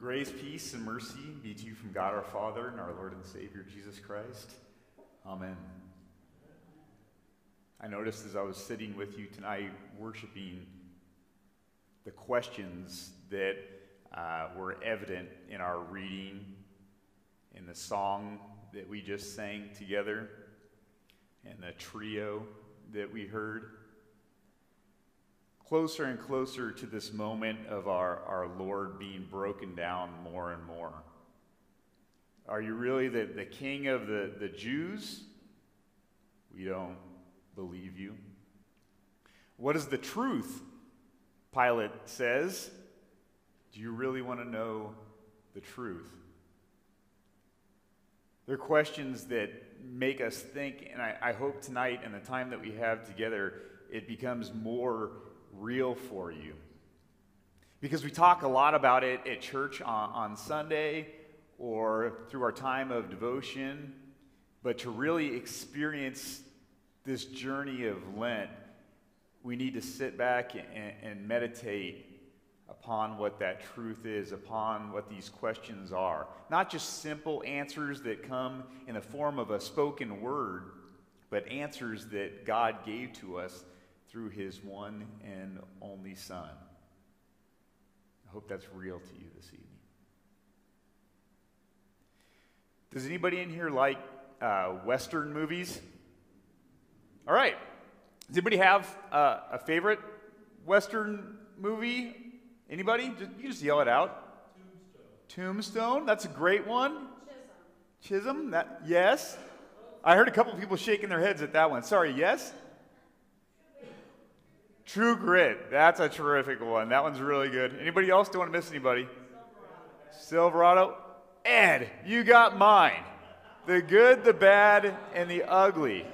grace, peace, and mercy be to you from God our Father and our Lord and Savior Jesus Christ. Amen. I noticed as I was sitting with you tonight, worshiping, the questions that uh, were evident in our reading, in the song that we just sang together, and the trio that we heard closer and closer to this moment of our, our Lord being broken down more and more. Are you really the, the king of the, the Jews? We don't believe you. What is the truth? Pilate says. Do you really want to know the truth? They're questions that make us think, and I, I hope tonight and the time that we have together, it becomes more real for you. Because we talk a lot about it at church on, on Sunday or through our time of devotion, but to really experience this journey of Lent, we need to sit back and, and meditate upon what that truth is, upon what these questions are. Not just simple answers that come in the form of a spoken word, but answers that God gave to us through his one and only Son. I hope that's real to you this evening. Does anybody in here like uh, Western movies? All right. Does anybody have uh, a favorite Western movie? Anybody? Just, you just yell it out. Tombstone. Tombstone. That's a great one. Chisum. Chisum. That yes. I heard a couple people shaking their heads at that one. Sorry. Yes. True Grit. That's a terrific one. That one's really good. Anybody else? Don't want to miss anybody. Silverado. Ed, you got mine. The good, the bad, and the ugly.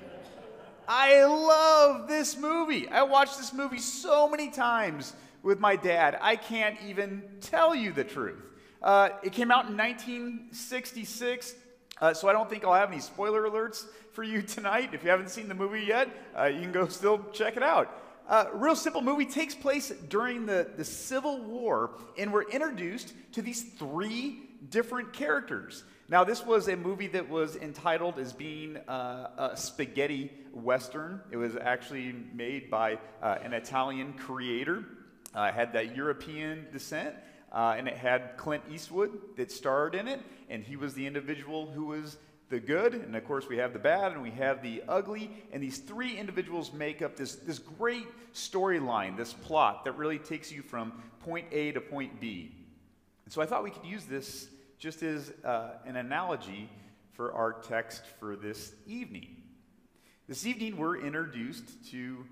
I love this movie. I watched this movie so many times with my dad. I can't even tell you the truth. Uh, it came out in 1966, uh, so I don't think I'll have any spoiler alerts for you tonight. If you haven't seen the movie yet, uh, you can go still check it out. Uh, real simple movie takes place during the, the Civil War, and we're introduced to these three different characters. Now, this was a movie that was entitled as being uh, a spaghetti western. It was actually made by uh, an Italian creator. Uh, had that European descent, uh, and it had Clint Eastwood that starred in it, and he was the individual who was the good, and of course we have the bad, and we have the ugly, and these three individuals make up this, this great storyline, this plot that really takes you from point A to point B. And so I thought we could use this just as uh, an analogy for our text for this evening. This evening we're introduced to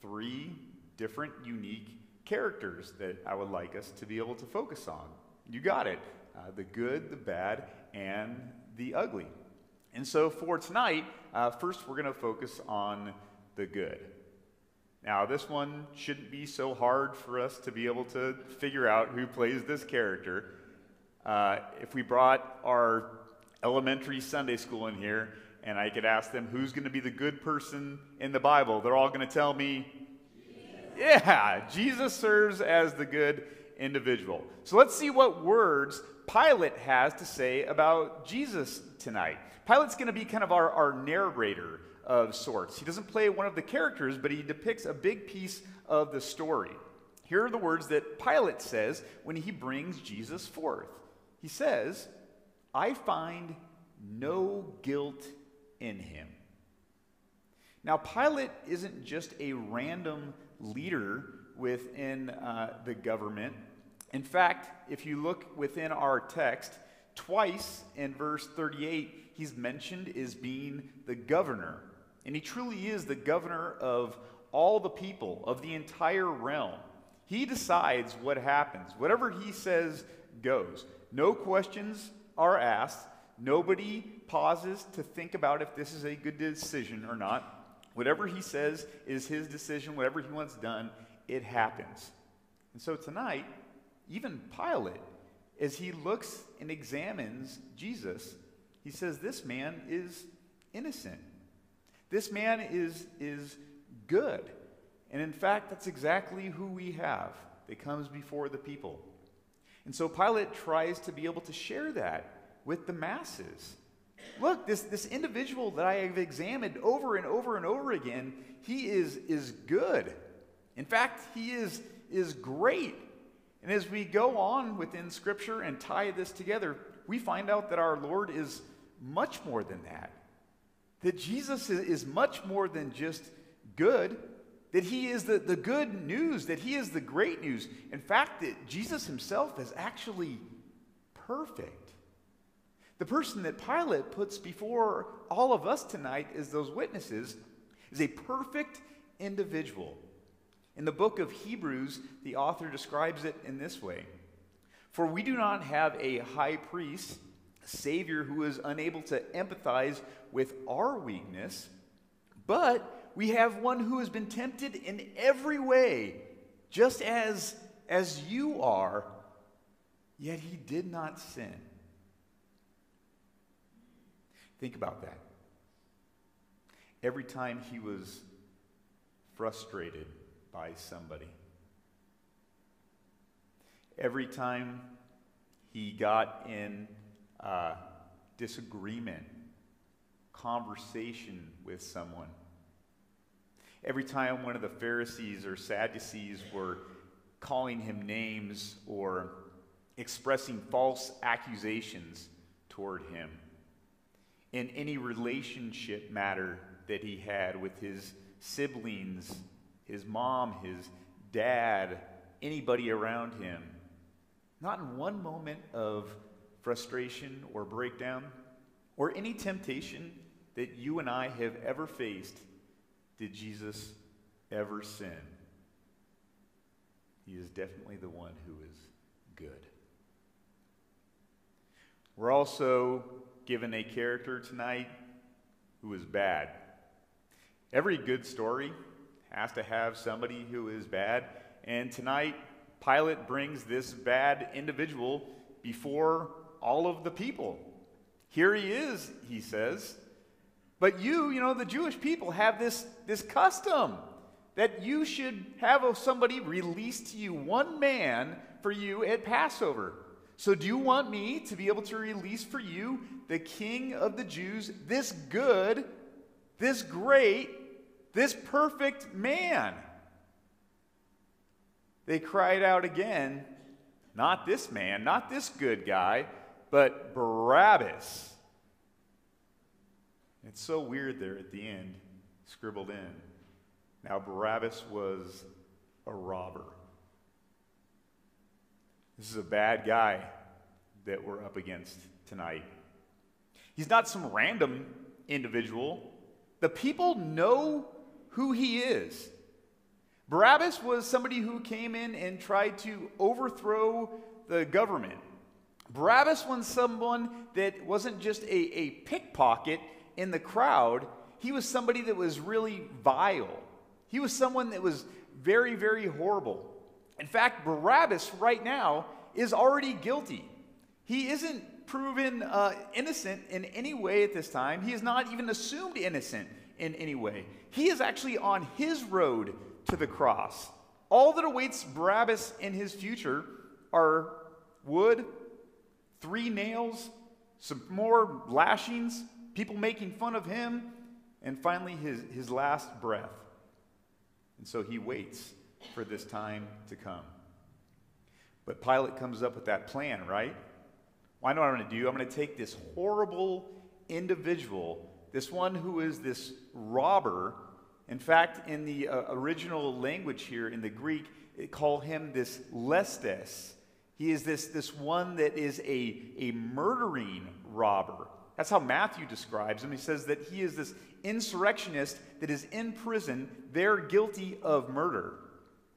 three different unique characters that I would like us to be able to focus on. You got it. Uh, the good, the bad, and the ugly. And so for tonight, uh, first we're going to focus on the good. Now, this one shouldn't be so hard for us to be able to figure out who plays this character. Uh, if we brought our elementary Sunday school in here and I could ask them who's going to be the good person in the Bible, they're all going to tell me, yeah, Jesus serves as the good individual. So let's see what words Pilate has to say about Jesus tonight. Pilate's going to be kind of our, our narrator of sorts. He doesn't play one of the characters, but he depicts a big piece of the story. Here are the words that Pilate says when he brings Jesus forth. He says, I find no guilt in him. Now, Pilate isn't just a random leader within uh, the government. In fact, if you look within our text, twice in verse 38, he's mentioned as being the governor. And he truly is the governor of all the people, of the entire realm. He decides what happens. Whatever he says goes. No questions are asked. Nobody pauses to think about if this is a good decision or not. Whatever he says is his decision. Whatever he wants done, it happens. And so tonight, even Pilate, as he looks and examines Jesus, he says, This man is innocent. This man is, is good. And in fact, that's exactly who we have that comes before the people. And so Pilate tries to be able to share that with the masses. Look, this, this individual that I have examined over and over and over again, he is, is good. In fact, he is, is great. And as we go on within Scripture and tie this together, we find out that our Lord is much more than that. That Jesus is, much more than just good, that he is the, the good news, that he is the great news. In fact, that Jesus himself is actually perfect. The person that Pilate puts before all of us tonight as those witnesses is a perfect individual. In the book of Hebrews, the author describes it in this way For we do not have a high priest, a Savior who is unable to empathize with our weakness, but we have one who has been tempted in every way, just as, as you are, yet he did not sin. Think about that. Every time he was frustrated by somebody, every time he got in uh, disagreement, conversation with someone, every time one of the Pharisees or Sadducees were calling him names or expressing false accusations toward him, in any relationship matter that he had with his siblings, his mom, his dad, anybody around him. Not in one moment of frustration or breakdown or any temptation that you and I have ever faced did Jesus ever sin. He is definitely the one who is good. We're also given a character tonight who is bad. Every good story has to have somebody who is bad, and tonight Pilate brings this bad individual before all of the people. Here he is, he says. But you, you know, the Jewish people have this, this custom that you should have somebody released to you, one man for you at Passover. So, do you want me to be able to release for you the King of the Jews, this good, this great, this perfect man? They cried out again, not this man, not this good guy, but Barabbas. It's so weird there at the end, scribbled in. Now, Barabbas was a robber. This is a bad guy that we're up against tonight. He's not some random individual. The people know who he is. Barabbas was somebody who came in and tried to overthrow the government. Barabbas was someone that wasn't just a, a pickpocket in the crowd, he was somebody that was really vile. He was someone that was very, very horrible. In fact, Barabbas right now is already guilty. He isn't proven uh, innocent in any way at this time. He is not even assumed innocent in any way. He is actually on his road to the cross. All that awaits Barabbas in his future are wood, three nails, some more lashings, people making fun of him, and finally his, his last breath. And so he waits for this time to come. But Pilate comes up with that plan, right? Well, I know what I'm going to do. I'm going to take this horrible individual, this one who is this robber. In fact, in the uh, original language here, in the Greek, call him this lestes. He is this, this one that is a, a murdering robber. That's how Matthew describes him. He says that he is this insurrectionist that is in prison, there guilty of murder.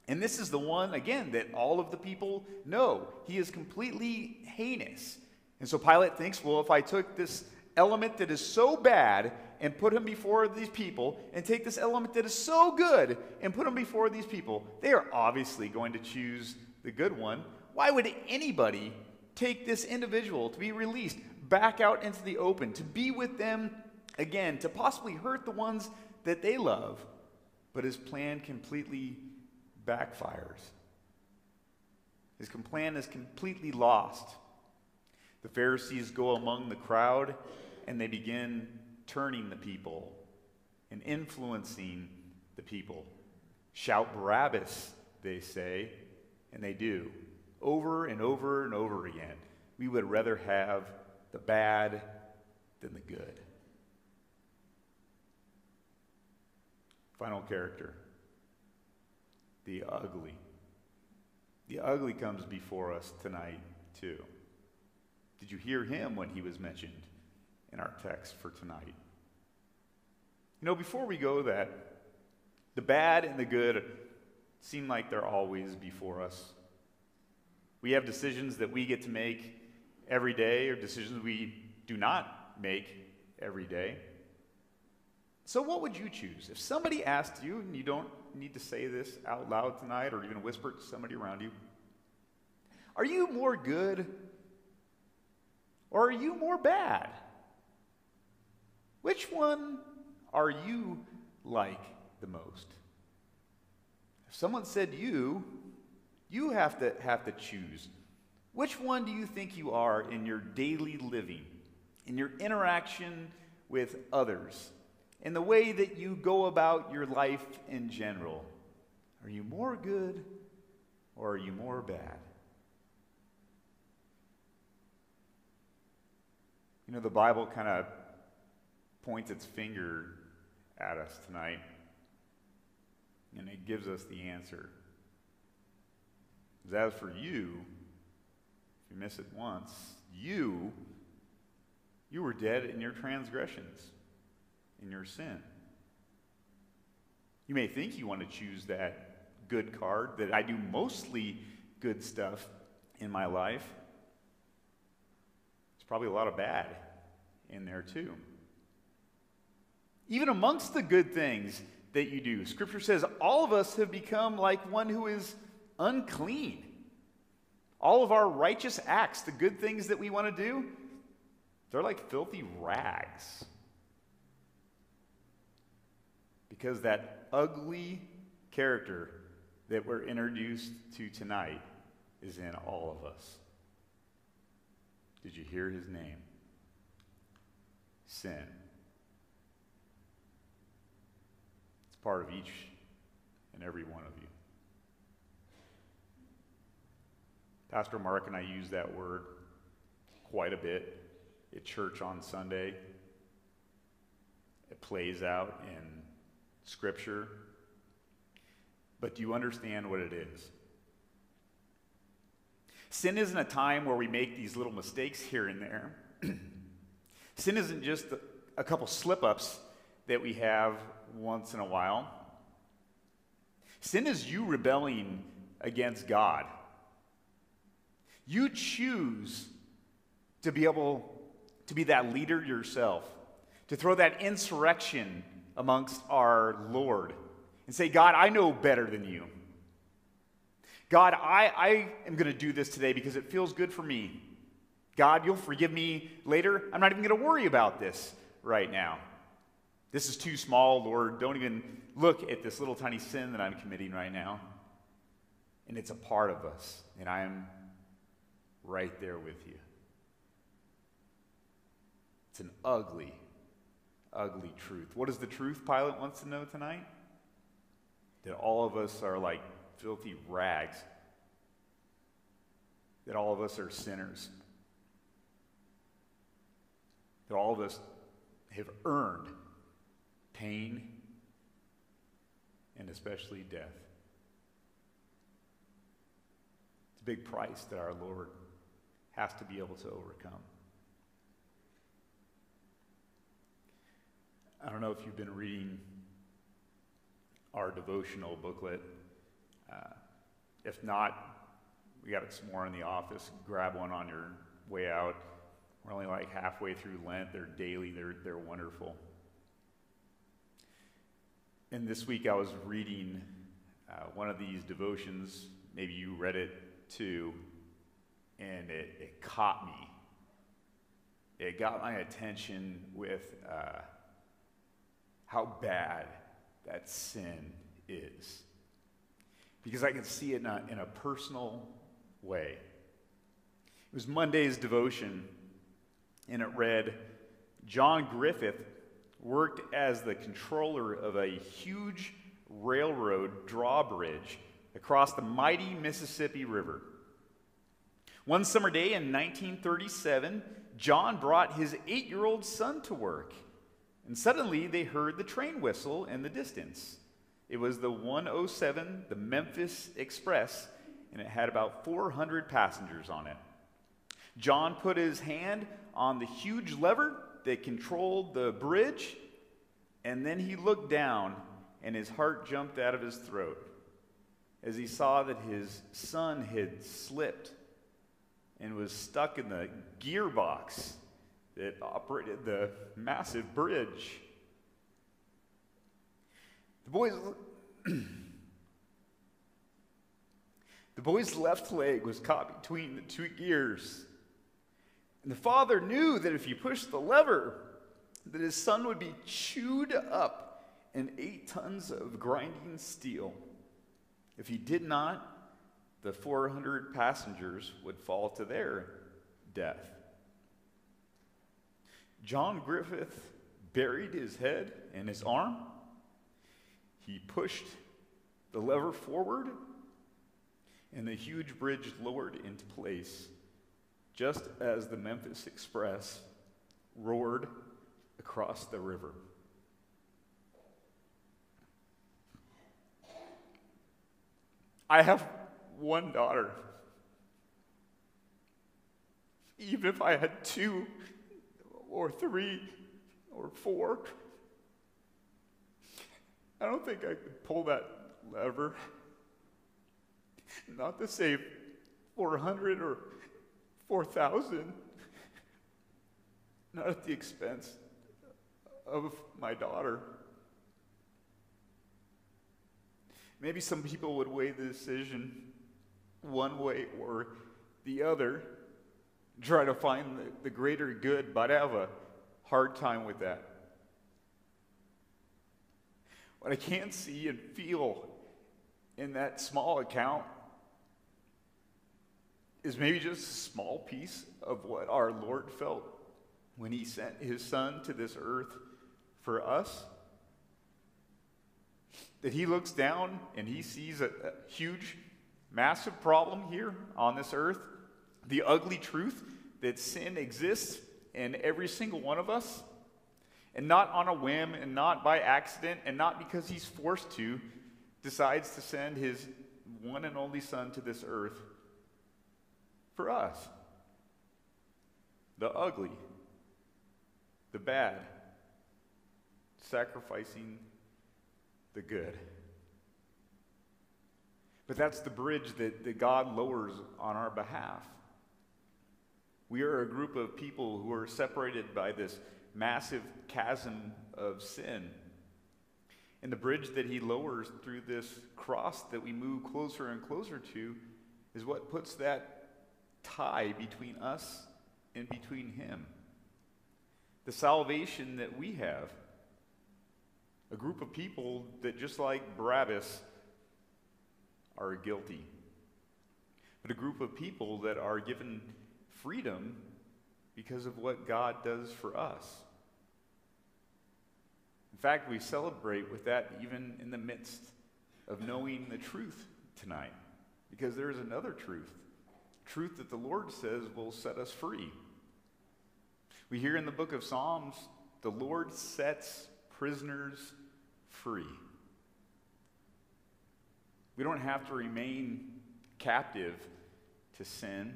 And this is the one, again, that all of the people know. He is completely heinous. And so Pilate thinks, well, if I took this element that is so bad and put him before these people, and take this element that is so good and put him before these people, they are obviously going to choose the good one. Why would anybody take this individual to be released back out into the open, to be with them again, to possibly hurt the ones that they love? But his plan completely backfires. His plan is completely lost. The Pharisees go among the crowd and they begin turning the people and influencing the people. Shout Barabbas, they say, and they do, over and over and over again. We would rather have the bad than the good. Final character the ugly. The ugly comes before us tonight, too. Did you hear him when he was mentioned in our text for tonight? You know, before we go that, the bad and the good seem like they're always before us. We have decisions that we get to make every day, or decisions we do not make every day. So, what would you choose? If somebody asked you, and you don't need to say this out loud tonight or even whisper to somebody around you, are you more good or are you more bad? Which one are you like the most? If someone said you, you have to have to choose. Which one do you think you are in your daily living, in your interaction with others, in the way that you go about your life in general? Are you more good or are you more bad? You know, the Bible kind of points its finger at us tonight, and it gives us the answer. As for you, if you miss it once, you, you were dead in your transgressions, in your sin. You may think you want to choose that good card, that I do mostly good stuff in my life There's probably a lot of bad in there too. Even amongst the good things that you do, Scripture says all of us have become like one who is unclean. All of our righteous acts, the good things that we want to do, they're like filthy rags. Because that ugly character that we're introduced to tonight is in all of us. Did you hear his name? Sin. It's part of each and every one of you. Pastor Mark and I use that word quite a bit at church on Sunday. It plays out in Scripture. But do you understand what it is? Sin isn't a time where we make these little mistakes here and there. Sin isn't just a couple slip ups that we have once in a while. Sin is you rebelling against God. You choose to be able to be that leader yourself, to throw that insurrection amongst our Lord and say, God, I know better than you. God, I, I am going to do this today because it feels good for me. God, you'll forgive me later. I'm not even going to worry about this right now. This is too small, Lord. Don't even look at this little tiny sin that I'm committing right now. And it's a part of us, and I am right there with you. It's an ugly, ugly truth. What is the truth Pilate wants to know tonight? That all of us are like filthy rags, that all of us are sinners, that all of us have earned pain and especially death. It's a big price that our Lord has to be able to overcome. I don't know if you've been reading our devotional booklet. Uh, if not, we got it some more in the office. Grab one on your way out. We're only like halfway through Lent. They're daily, they're, they're wonderful. And this week I was reading uh, one of these devotions. Maybe you read it too. And it, it caught me. It got my attention with uh, how bad that sin is because I can see it in a, in a personal way. It was Monday's devotion, and it read John Griffith worked as the controller of a huge railroad drawbridge across the mighty Mississippi River. One summer day in 1937, John brought his eight year old son to work, and suddenly they heard the train whistle in the distance. It was the 107, the Memphis Express, and it had about 400 passengers on it. John put his hand on the huge lever that controlled the bridge, and then he looked down, and his heart jumped out of his throat as he saw that his son had slipped and was stuck in the gearbox that operated the massive bridge. The boy's, the boy's left leg was caught between the two gears. And the father knew that if he pushed the lever, that his son would be chewed up in eight tons of grinding steel. If he did not, the 400 passengers would fall to their death. John Griffith buried his head in his arm. He pushed the lever forward, and the huge bridge lowered into place, just as the Memphis Express roared across the river. I have one daughter. Even if I had two or three or four, I don't think I could pull that lever. Not to save 400 or 4,000. Not at the expense of my daughter. Maybe some people would weigh the decision one way or the other, try to find the, the greater good, but I have a hard time with that. What I can't see and feel in that small account is maybe just a small piece of what our Lord felt when he sent his son to this earth for us. That he looks down and he sees a, a huge massive problem here on this earth the ugly truth that sin exists in every single one of us, and not on a whim and not by accident and not because he's forced to, decides to send his one and only Son to this earth for us. The ugly, the bad, sacrificing the good. But that's the bridge that, that God lowers on our behalf. We are a group of people who are separated by this massive chasm of sin. And the bridge that he lowers through this cross that we move closer and closer to is what puts that tie between us and between him. The salvation that we have, a group of people that just like Barabbas, are guilty, but a group of people that are given freedom because of what God does for us. In fact, we celebrate with that even in the midst of knowing the truth tonight, because there is another truth truth that the Lord says will set us free. We hear in the book of Psalms, the Lord sets prisoners free. We don't have to remain captive to sin.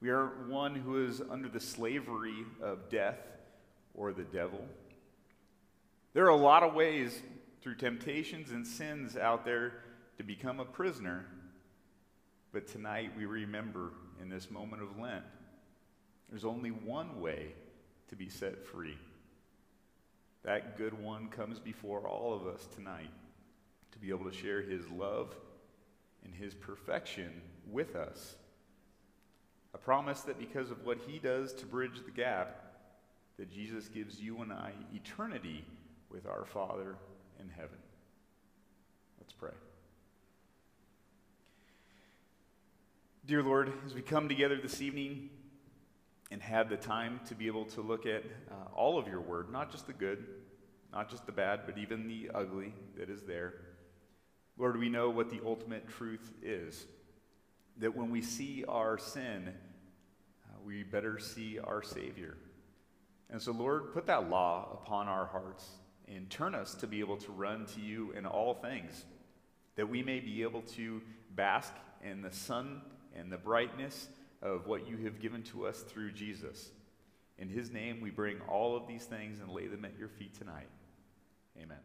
We are one who is under the slavery of death or the devil. There are a lot of ways through temptations and sins out there to become a prisoner, but tonight we remember in this moment of Lent, there's only one way to be set free. That good one comes before all of us tonight to be able to share his love and his perfection with us. A promise that because of what he does to bridge the gap, that Jesus gives you and I eternity with our Father in heaven. Let's pray. Dear Lord, as we come together this evening and have the time to be able to look at uh, all of your word, not just the good, not just the bad, but even the ugly that is there, Lord, we know what the ultimate truth is. That when we see our sin, uh, we better see our Savior. And so, Lord, put that law upon our hearts and turn us to be able to run to you in all things, that we may be able to bask in the sun and the brightness of what you have given to us through Jesus. In his name, we bring all of these things and lay them at your feet tonight. Amen.